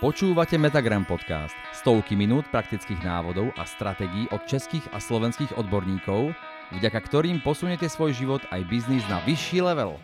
Počúvate Metagram Podcast. Stovky minút praktických návodov a stratégií od českých a slovenských odborníkov, vďaka ktorým posunete svoj život aj biznis na vyšší level.